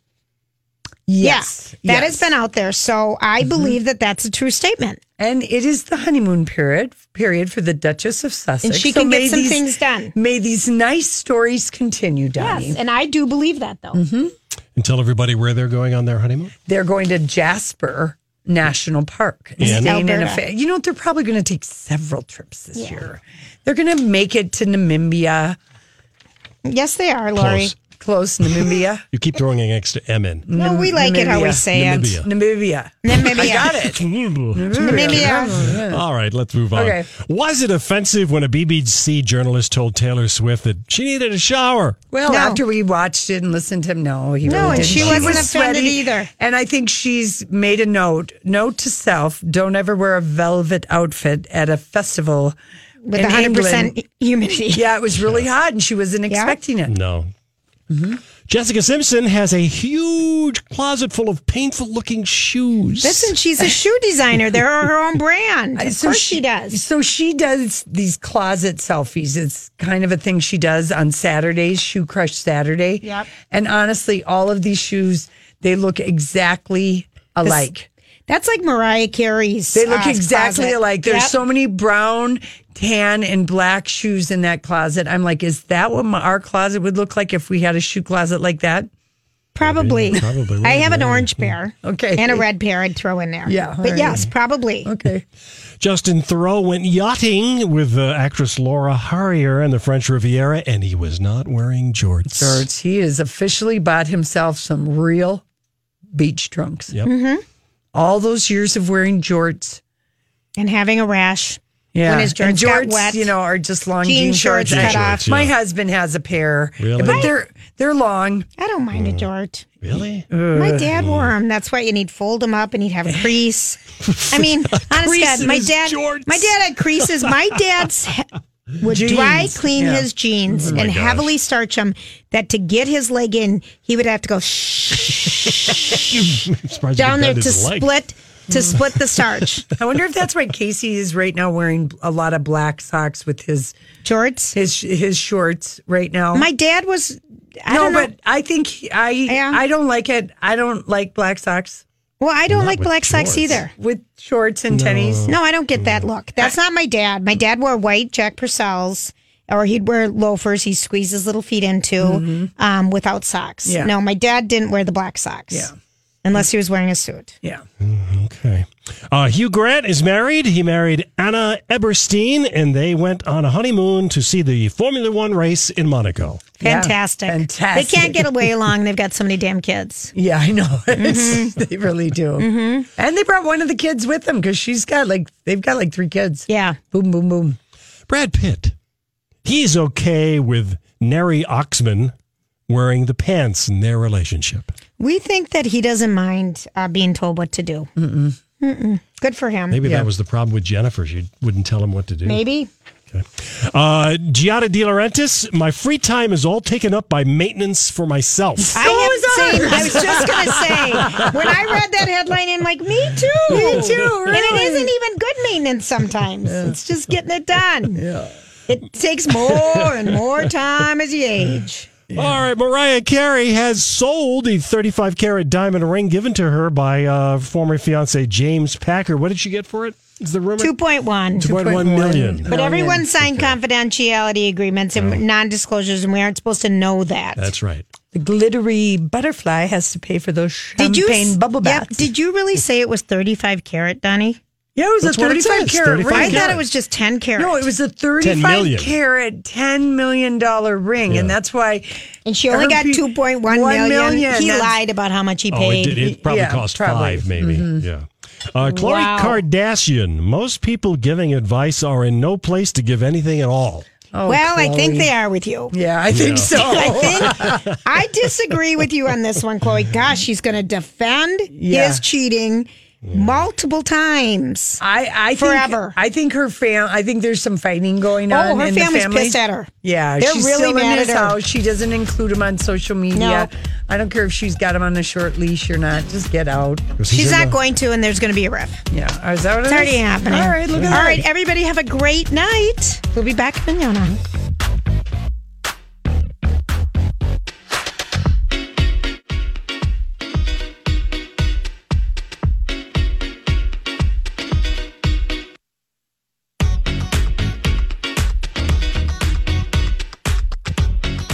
Speaker 3: yes.
Speaker 4: Yeah, that
Speaker 3: yes.
Speaker 4: has been out there. So I mm-hmm. believe that that's a true statement.
Speaker 3: And it is the honeymoon period period for the Duchess of Sussex.
Speaker 4: And she
Speaker 3: So
Speaker 4: can get some
Speaker 3: these-
Speaker 4: things done.
Speaker 3: May these nice stories continue, Donnie.
Speaker 4: Yes, and I do believe that though. Mm-hmm.
Speaker 2: And tell everybody where they're going on their honeymoon.
Speaker 3: They're going to Jasper National Park. and
Speaker 2: In
Speaker 3: staying in a fa- you know, they're probably going to take several trips this year. They're going to make it to Namibia.
Speaker 4: Yes, they are, Lori.
Speaker 2: Close.
Speaker 3: Close, Namibia.
Speaker 2: You keep throwing an extra M in.
Speaker 4: No, we like it how we
Speaker 3: Namibia.
Speaker 4: say it.
Speaker 2: Namibia.
Speaker 3: Namibia.
Speaker 4: Namibia.
Speaker 3: I got it.
Speaker 4: Namibia.
Speaker 2: All right, let's move on.
Speaker 3: Okay.
Speaker 2: Was it offensive when a BBC journalist told Taylor Swift that she needed a shower?
Speaker 3: Well,
Speaker 4: No.
Speaker 3: after we watched it and listened to him, no, he
Speaker 4: No,
Speaker 3: really
Speaker 4: and
Speaker 3: didn't.
Speaker 4: she wasn't
Speaker 3: was
Speaker 4: offended either.
Speaker 3: And I think she's made a note, note to self: don't ever wear a velvet outfit at a festival
Speaker 4: With
Speaker 3: in
Speaker 4: 100%
Speaker 3: England.
Speaker 4: humidity.
Speaker 3: Yeah, it was really hot, and she wasn't expecting it.
Speaker 2: No.
Speaker 3: Mm-hmm.
Speaker 2: Jessica Simpson has a huge closet full of painful looking shoes.
Speaker 4: Listen, she's a shoe designer. They're her own brand. Of
Speaker 3: So
Speaker 4: course she, does.
Speaker 3: So she does these closet selfies. It's kind of a thing she does on Saturdays, Shoe Crush Saturday.
Speaker 4: Yep.
Speaker 3: And honestly, all of these shoes, they look exactly alike.
Speaker 4: That's like Mariah Carey's.
Speaker 3: They look
Speaker 4: uh,
Speaker 3: exactly
Speaker 4: closet.
Speaker 3: alike. There's
Speaker 4: Yep.
Speaker 3: so many brown, tan, and black shoes in that closet. I'm like, is that what my, our closet would look like if we had a shoe closet like that?
Speaker 4: Probably.
Speaker 2: Probably
Speaker 4: I have an orange pair.
Speaker 3: Okay.
Speaker 4: And a red pair I'd throw in there.
Speaker 3: Yeah,
Speaker 4: But
Speaker 3: right.
Speaker 4: yes, probably.
Speaker 3: Okay.
Speaker 2: Justin Theroux went yachting with uh, actress Laura Harrier in the French Riviera, and he was not wearing jorts.
Speaker 3: George, he has officially bought himself some real beach trunks.
Speaker 2: Yep.
Speaker 4: Mm-hmm.
Speaker 3: All those years of wearing jorts.
Speaker 4: And having a rash.
Speaker 3: Yeah.
Speaker 4: When his
Speaker 3: and
Speaker 4: jorts got wet.
Speaker 3: you know, are just long
Speaker 4: Jean
Speaker 3: jean,
Speaker 4: shorts
Speaker 3: shorts.
Speaker 4: cut
Speaker 3: I-
Speaker 4: off.
Speaker 3: My husband has a pair.
Speaker 2: Really?
Speaker 3: But they're they're long.
Speaker 4: I don't mind a mm. jort.
Speaker 2: Really?
Speaker 4: My dad wore them. That's why you need fold them up and he'd have a crease. I mean, honest
Speaker 2: crease
Speaker 4: God, my dad,
Speaker 2: jorts.
Speaker 4: my dad had creases. My dad's would
Speaker 3: Jeans,
Speaker 4: dry clean
Speaker 3: yeah.
Speaker 4: his jeans mm. oh and
Speaker 2: gosh.
Speaker 4: heavily starch them. That to get his leg in, he would have to go
Speaker 2: Surprised he
Speaker 4: down there to
Speaker 2: his leg.
Speaker 4: split to split the starch.
Speaker 3: I wonder if that's why Casey is right now wearing a lot of black socks with his
Speaker 4: shorts.
Speaker 3: his his shorts right now.
Speaker 4: My dad was. I
Speaker 3: no,
Speaker 4: don't know.
Speaker 3: but I think he- I
Speaker 4: Yeah.
Speaker 3: I don't like it. I don't like black socks
Speaker 4: well, I don't
Speaker 2: Not
Speaker 4: like
Speaker 2: with
Speaker 4: black socks either.
Speaker 3: with shorts and tennies.
Speaker 4: No, I don't get that look. That's not my dad. My dad wore white Jack Purcells, or he'd wear loafers he squeezed his little feet into um, without socks.
Speaker 3: Yeah.
Speaker 4: No, my dad didn't wear the black socks.
Speaker 3: Yeah.
Speaker 4: Unless he was wearing a suit.
Speaker 3: Yeah.
Speaker 2: Okay. Uh, Hugh Grant is married. He married Anna Eberstein, and they went on a honeymoon to see the Formula One race in Monaco.
Speaker 3: Yeah.
Speaker 4: Fantastic.
Speaker 3: Fantastic.
Speaker 4: They can't get away long. They've got so many damn kids.
Speaker 3: Yeah, I know.
Speaker 4: Mm-hmm.
Speaker 3: they really do. And they brought one of the kids with them because she's got like they've got like three kids.
Speaker 4: Yeah.
Speaker 3: Boom, boom, boom.
Speaker 2: Brad Pitt. He's okay with Neri Oxman wearing the pants in their relationship.
Speaker 4: We think that he doesn't mind uh, being told what to do. Mm-mm. Mm-mm. Good for him.
Speaker 2: Maybe
Speaker 3: Yeah.
Speaker 2: that was the problem with Jennifer. She wouldn't tell him what to do.
Speaker 4: Maybe.
Speaker 2: Uh, Giada De Laurentiis, my free time is all taken up by maintenance for myself.
Speaker 4: I have seen. I was just going to say when I read that headline, I'm like, me too,
Speaker 3: Me too,
Speaker 4: And it
Speaker 3: really.
Speaker 4: isn't even good maintenance sometimes. It's just getting it done. Yeah. It takes more and more time as you age.
Speaker 2: All right, Mariah Carey has sold a 35 carat diamond ring given to her by uh, former fiance James Packer. What did she get for it? Is the rumor?
Speaker 4: Two point one.
Speaker 2: 2.1 million.
Speaker 4: But everyone signed confidentiality agreements and non-disclosures, and we aren't supposed to know that.
Speaker 2: That's right.
Speaker 3: The glittery butterfly has to pay for those champagne
Speaker 4: Did you
Speaker 3: bubble
Speaker 4: Yep.
Speaker 3: baths.
Speaker 4: Did you really say it was thirty-five carat, Donnie?
Speaker 3: Yeah, it was
Speaker 2: That's
Speaker 3: a 35
Speaker 2: says,
Speaker 3: carat
Speaker 2: 35
Speaker 3: ring.
Speaker 4: I thought it was just ten carat.
Speaker 3: No, it was a
Speaker 2: 10
Speaker 3: carat, $10 million ring. And that's why.
Speaker 4: and she only got
Speaker 3: pe-
Speaker 4: two point one
Speaker 3: one
Speaker 4: million.
Speaker 3: million,
Speaker 4: He
Speaker 3: that's-
Speaker 4: lied about how much he
Speaker 2: Oh, it,
Speaker 4: paid.
Speaker 2: did, it probably
Speaker 3: Yeah,
Speaker 2: cost
Speaker 3: probably.
Speaker 2: five, maybe. Yeah. Uh, Khloe
Speaker 4: Wow.
Speaker 2: Kardashian. Most people giving advice are in no place to give anything at all.
Speaker 3: Oh,
Speaker 4: well, I think they are with you.
Speaker 3: Yeah, I think so.
Speaker 4: I think I disagree with you on this one, Khloe. Gosh, she's going to defend
Speaker 3: Yeah.
Speaker 4: his cheating multiple times.
Speaker 3: I, I
Speaker 4: Forever.
Speaker 3: Think, I think her fam. I think there's some fighting going on.
Speaker 4: Oh,
Speaker 3: on.
Speaker 4: her
Speaker 3: in the
Speaker 4: family's
Speaker 3: family.
Speaker 4: pissed at her.
Speaker 3: Yeah,
Speaker 4: They're
Speaker 3: she's
Speaker 4: really
Speaker 3: still in
Speaker 4: mad
Speaker 3: his
Speaker 4: at her.
Speaker 3: house. She doesn't include him on social media.
Speaker 4: No.
Speaker 3: I don't care if she's got him on a short leash or not. Just get out.
Speaker 4: She's not going to, and there's going to be a riff.
Speaker 3: Yeah, is that what
Speaker 4: It's
Speaker 3: it
Speaker 4: already
Speaker 3: is?
Speaker 4: happening.
Speaker 3: All right, look at
Speaker 4: All
Speaker 3: that.
Speaker 4: right, everybody have a great night. We'll be back in manana.